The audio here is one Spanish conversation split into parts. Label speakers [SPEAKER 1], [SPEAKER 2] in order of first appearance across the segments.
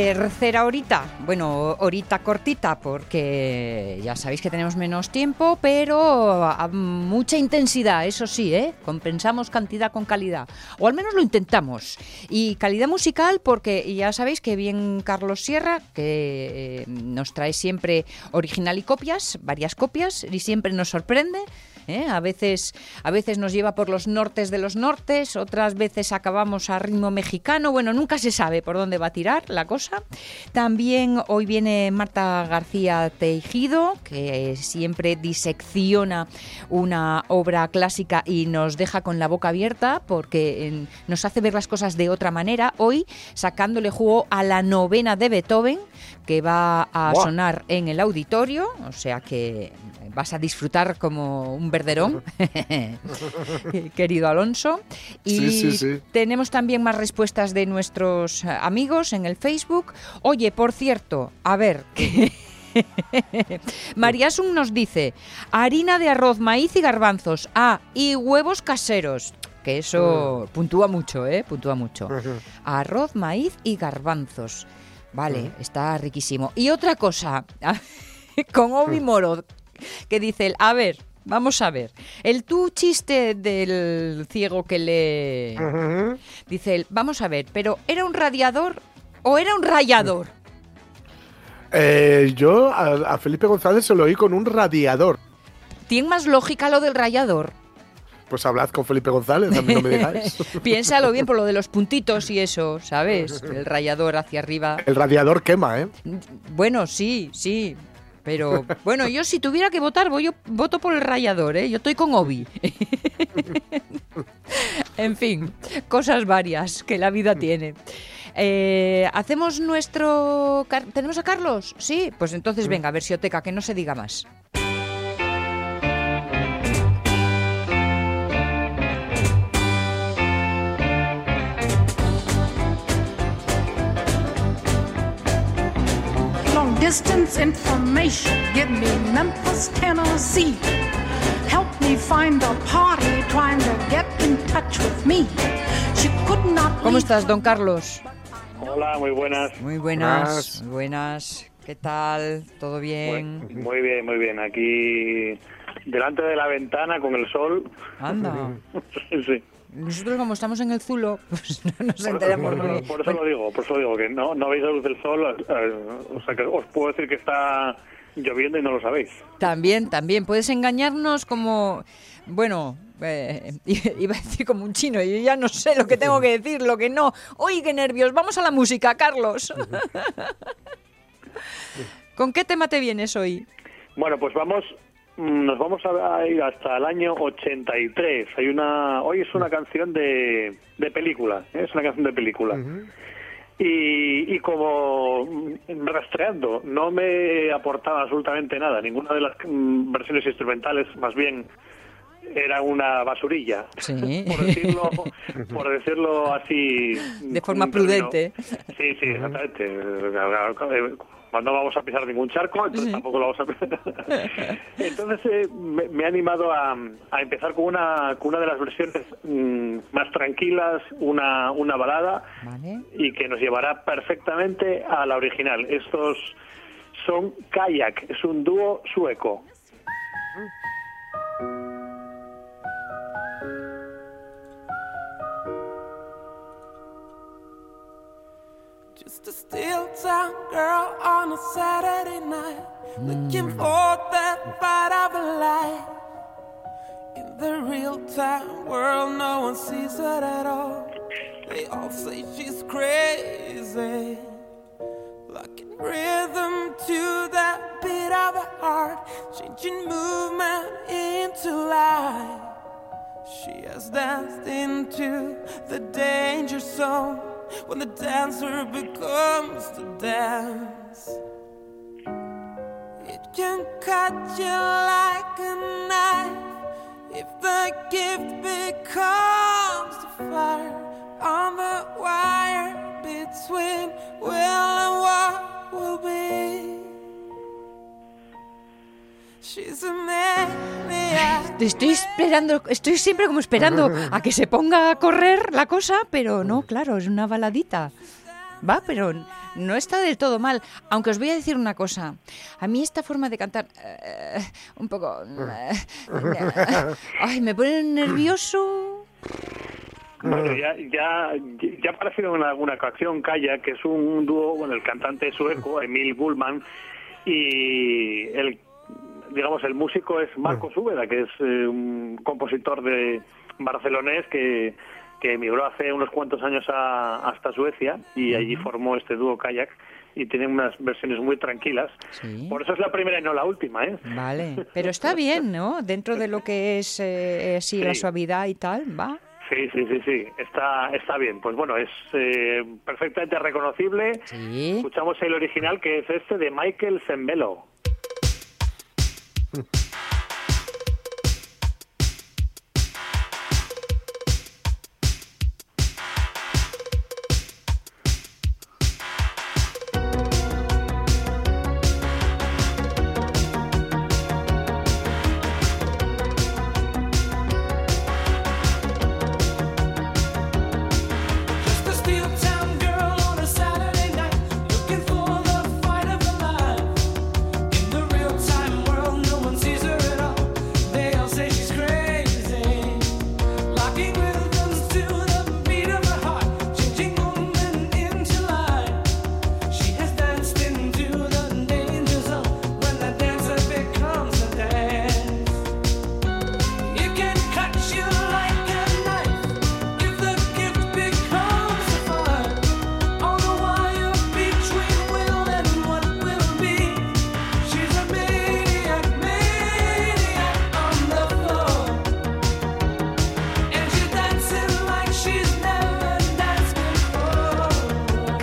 [SPEAKER 1] Tercera horita, bueno, horita cortita porque ya sabéis que tenemos menos tiempo, pero mucha intensidad, eso sí, ¿eh? compensamos cantidad con calidad, o al menos lo intentamos. Y calidad musical porque ya sabéis que bien Carlos Sierra, que eh, nos trae siempre original y copias, varias copias, y siempre nos sorprende. ¿Eh? A, veces, a veces nos lleva por los nortes de los nortes, otras veces acabamos a ritmo mexicano, bueno, nunca se sabe por dónde va a tirar la cosa. También hoy viene Marta García Tejido, que siempre disecciona una obra clásica y nos deja con la boca abierta porque nos hace ver las cosas de otra manera. Hoy sacándole jugo a la novena de Beethoven, que va a sonar en el auditorio, o sea que vas a disfrutar como un verderón, querido Alonso. Y tenemos también más respuestas de nuestros amigos en el Facebook. Oye, por cierto, a ver, María Sun nos dice, harina de arroz, maíz y garbanzos. Ah, y huevos caseros. Que eso mm. puntúa mucho, ¿eh? Puntúa mucho. Arroz, maíz y garbanzos. Vale, mm. está riquísimo. Y otra cosa, con Obi. Moro, que dice él, a ver, vamos a ver, el tú chiste del ciego que le... Dice él, vamos a ver, pero ¿era un radiador o era un rayador?
[SPEAKER 2] Eh, yo a, Felipe González se lo oí con un radiador.
[SPEAKER 1] ¿Tiene más lógica lo del rayador?
[SPEAKER 2] Pues hablad con Felipe González, a mí no me digáis.
[SPEAKER 1] Piénsalo bien por lo de los puntitos y eso, ¿sabes? El rayador hacia arriba.
[SPEAKER 2] El radiador quema, ¿eh?
[SPEAKER 1] Bueno, sí, sí. Pero bueno, yo si tuviera que votar, voy, yo voto por el rayador, ¿eh? Yo estoy con Obi. en fin, cosas varias que la vida tiene. Eh, ¿Hacemos nuestro... ¿Tenemos a Carlos? Sí, pues entonces venga, versioteca, que no se diga más. Distance information. Give me Memphis, Tennessee. Help me find a party trying to get in touch with me. She could not ¿Cómo estás, don Carlos?
[SPEAKER 3] Hola, muy buenas.
[SPEAKER 1] Muy buenas, muy buenas. ¿Qué tal? ¿Todo bien?
[SPEAKER 3] Muy, muy bien, muy bien. Aquí delante de la ventana con el sol.
[SPEAKER 1] Anda.
[SPEAKER 3] sí.
[SPEAKER 1] Nosotros como estamos en el Zulo, pues no nos enteramos
[SPEAKER 3] por, muy Por eso lo digo, por eso digo, que no, no veis la luz del sol, eh, o sea que os puedo decir que está lloviendo y no lo sabéis.
[SPEAKER 1] También, también. Puedes engañarnos como, bueno, eh, iba a decir como un chino, y yo ya no sé lo que tengo que decir, lo que no. ¡Uy, qué nervios! Vamos a la música, Carlos. ¿Con qué tema te vienes hoy?
[SPEAKER 3] Bueno, pues vamos nos vamos a ir hasta el año 83. Hay una, hoy es una canción de, de película, ¿eh? es una canción de película. y, y, como rastreando, no me aportaba absolutamente nada. Ninguna de las mm, versiones instrumentales, más bien era una basurilla, por, decirlo, por decirlo así.
[SPEAKER 1] De forma prudente.
[SPEAKER 3] Sí, sí, exactamente no vamos a pisar ningún charco, entonces tampoco lo vamos a pisar. entonces eh, me, me, he animado a, a, empezar con una, con una de las versiones mm, más tranquilas, una, una balada, y que nos llevará perfectamente a la original. Estos son Kayak, es un dúo sueco.
[SPEAKER 4] Just a steel town girl on a Saturday night, looking mm. for that fight of a life. In the real time world, no one sees her at all. They all say she's crazy. Locking rhythm to that beat of a heart, changing movement into life. She has danced into the danger zone when the dancer becomes the dance. It can cut you like a knife if the gift becomes
[SPEAKER 5] estoy esperando, estoy siempre como esperando a que se ponga a correr la cosa, pero no, claro, es una baladita. Va, pero no está del todo mal. Aunque os voy a decir una cosa. A mí esta forma de cantar eh, un poco... eh, ay, me pone nervioso.
[SPEAKER 3] Bueno, ya, ya, ya ha aparecido en alguna ocasión Kaya, que es un dúo, bueno, el cantante sueco, Emil Bullman, y el, digamos, el músico es Marcos Úbeda, que es eh, un compositor de barcelonés que, que emigró hace unos cuantos años a- hasta Suecia y allí formó este dúo Kayak y tienen unas versiones muy tranquilas.
[SPEAKER 5] Sí.
[SPEAKER 3] Por eso es la primera y no la última, ¿eh?
[SPEAKER 5] Vale, pero está bien, ¿no? Dentro de lo que es eh, así la
[SPEAKER 3] Sí.
[SPEAKER 5] suavidad y tal, va.
[SPEAKER 3] Sí, sí, sí, sí, está, está bien. Pues bueno, es eh, perfectamente reconocible.
[SPEAKER 5] Sí.
[SPEAKER 3] Escuchamos el original que es este de Michael Zembello.
[SPEAKER 5] Mm-hmm.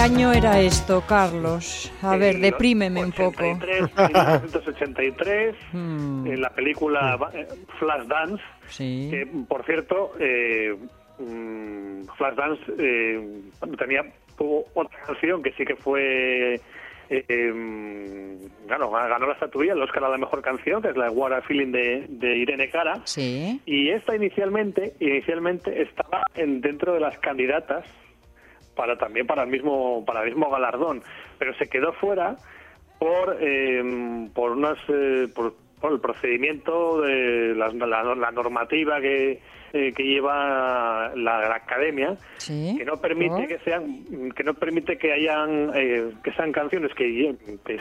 [SPEAKER 5] año era esto, Carlos? A ver,
[SPEAKER 3] Eh,
[SPEAKER 5] deprímeme un poco.
[SPEAKER 3] 83, 1983,
[SPEAKER 5] Hmm.
[SPEAKER 3] en la película eh, Flashdance,
[SPEAKER 5] Sí.
[SPEAKER 3] que por cierto, eh, mm, Flashdance eh, tenía tuvo otra canción que sí que fue. Eh, eh, ganó, ganó la estatuilla, el Oscar a la mejor canción, que es la What a Feeling de, de Irene Cara.
[SPEAKER 5] Sí.
[SPEAKER 3] Y esta inicialmente, inicialmente estaba en, dentro de las candidatas para también para el mismo para el mismo galardón, pero se quedó fuera por eh, por unas eh, por, por el procedimiento de la, la- la normativa que eh, que lleva la, la academia
[SPEAKER 5] Sí.
[SPEAKER 3] que no permite que sean que no permite que hayan eh, que sean canciones que, que,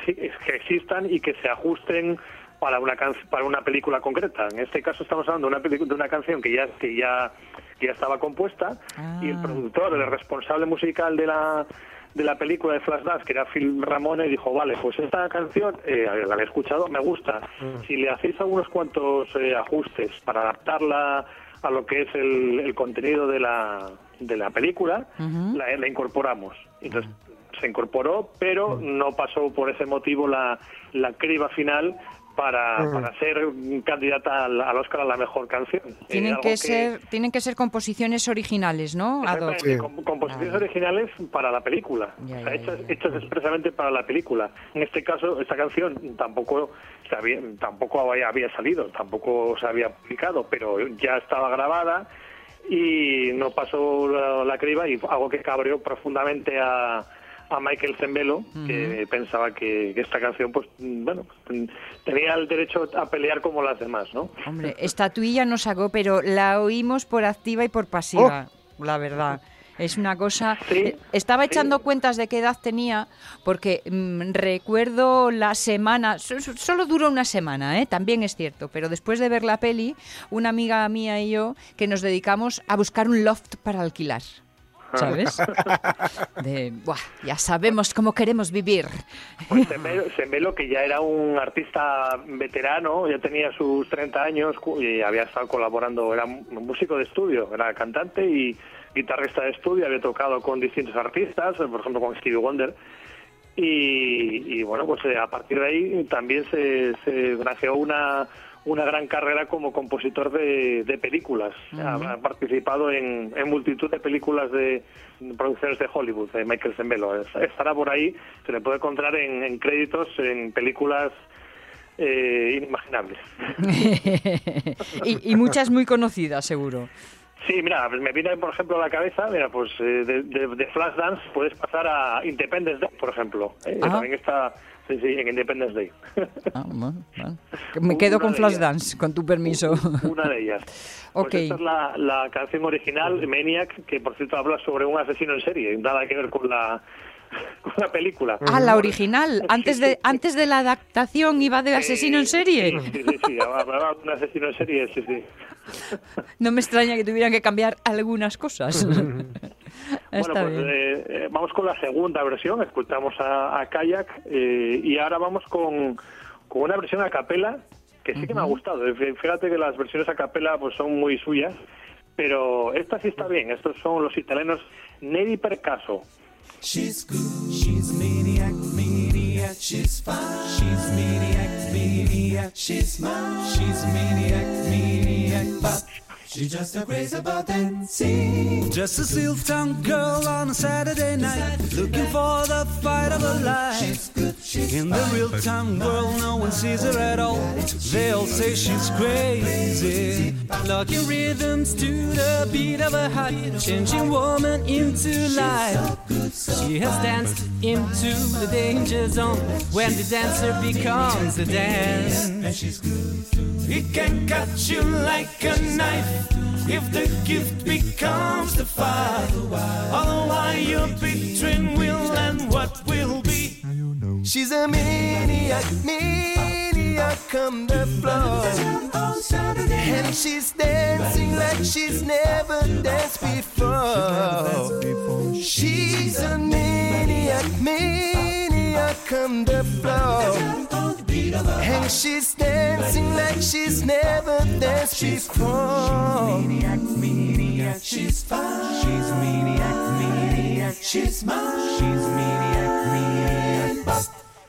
[SPEAKER 3] que existan y que se ajusten para una can- para una película concreta en este caso estamos hablando de una de una canción que ya que ya que ya estaba compuesta y el
[SPEAKER 5] Ah.
[SPEAKER 3] productor el responsable musical de la de la película de Flashdance, que era Phil Ramone, dijo, vale, pues esta canción, eh, la he escuchado, me gusta. Si le hacéis algunos cuantos eh, ajustes para adaptarla a lo que es el, el contenido de la, de la película,
[SPEAKER 5] Ujú.
[SPEAKER 3] la, la incorporamos. Entonces se incorporó, pero no pasó por ese motivo la, la criba final para, para ser candidata al, al Oscar a la mejor canción. Eh,
[SPEAKER 5] Tienen que, ser, tienen que ser composiciones originales, ¿no?
[SPEAKER 1] Sí.
[SPEAKER 3] com- composiciones originales para la película,
[SPEAKER 5] Ya,
[SPEAKER 3] O sea,
[SPEAKER 5] ya,
[SPEAKER 3] hechas,
[SPEAKER 5] ya, ya.
[SPEAKER 3] hechas expresamente para la película. En este caso, esta canción tampoco se había, tampoco había, había salido, tampoco se había publicado, pero ya estaba grabada y no pasó la, la criba y algo que cabreó profundamente a, a Michael Zembello, que pensaba que, que esta canción, pues, bueno, tenía el derecho a pelear como las demás, ¿no?
[SPEAKER 5] Hombre, estatuilla no sacó, pero la oímos por activa y por pasiva, la verdad.
[SPEAKER 1] Es una cosa...
[SPEAKER 3] Sí,
[SPEAKER 1] eh, Estaba
[SPEAKER 3] sí.
[SPEAKER 1] echando cuentas de qué edad tenía, porque mm, recuerdo la semana, so- so- solo duró una semana, ¿eh? también es cierto, pero después de ver la peli, una amiga mía y yo que nos dedicamos a buscar un loft para alquilar. ¿Sabes? De, "Buah, ya sabemos cómo queremos vivir.
[SPEAKER 3] Pues Sembelo, que ya era un artista veterano, ya tenía sus 30 años y había estado colaborando, era un músico de estudio, era cantante y guitarrista de estudio, había tocado con distintos artistas, por ejemplo con Stevie Wonder. Y, y, bueno, pues eh, a partir de ahí también se, se granjeó una, una gran carrera como compositor de, de películas. ha, ha participado en, en multitud de películas de producciones de Hollywood, de Michael Sembelo. Es- Estará por ahí, se le puede encontrar en, en créditos en películas eh, inimaginables.
[SPEAKER 1] y, y muchas muy conocidas, seguro.
[SPEAKER 3] Sí, mira, me viene por ejemplo a la cabeza, mira, pues eh, de, de, de Flashdance puedes pasar a Independence Day, por ejemplo. ¿eh? que
[SPEAKER 1] Ah.
[SPEAKER 3] También está sí, sí, en Independence Day.
[SPEAKER 1] Ah, bueno, bueno. Que Me quedo
[SPEAKER 3] Una
[SPEAKER 1] con. Flashdance, con tu permiso.
[SPEAKER 3] Una de ellas. Pues
[SPEAKER 1] Ok.
[SPEAKER 3] esta es la, la canción original, Maniac, que por cierto habla sobre un asesino en serie, nada que ver con la, con la película.
[SPEAKER 1] Ah, la original. Antes de, antes de la adaptación iba de asesino en serie.
[SPEAKER 3] Sí, sí, sí, hablaba de un asesino en serie, sí, sí.
[SPEAKER 1] No me extraña que tuvieran que cambiar algunas cosas. Está
[SPEAKER 3] bueno, pues
[SPEAKER 1] bien.
[SPEAKER 3] eh, eh, vamos con la segunda versión, escuchamos a, a Kayak eh, y ahora vamos con, con una versión a capela que sí que me ha gustado. Fí- Fíjate que las versiones a capela pues son muy suyas, pero esta sí está bien. Estos son los italianos Neri Percaso.
[SPEAKER 6] She's good. She's maniac, maniac. She's fine. She's maniac, maniac. She's smart. She's maniac, maniac. But she's just a crazy about dancing. Just a silk-tongued girl on a Saturday night, looking for the fight of her life. She's good. She's In the real-time world, no one sees her at all. They all say she's crazy. Locking rhythms to the beat of her heart, changing woman into life. She has danced into the danger zone when the dancer becomes a dance. It can cut you like a knife if the gift becomes the fire. Otherwise, you're between will and what will be.
[SPEAKER 7] She's a maniac, maniac on the floor. And she's dancing like she's never danced before. She's a maniac, maniac on the floor. And she's dancing like she's never danced before. She's maniac, maniac, she's fine. She's maniac, maniac, she's mine. She's maniac.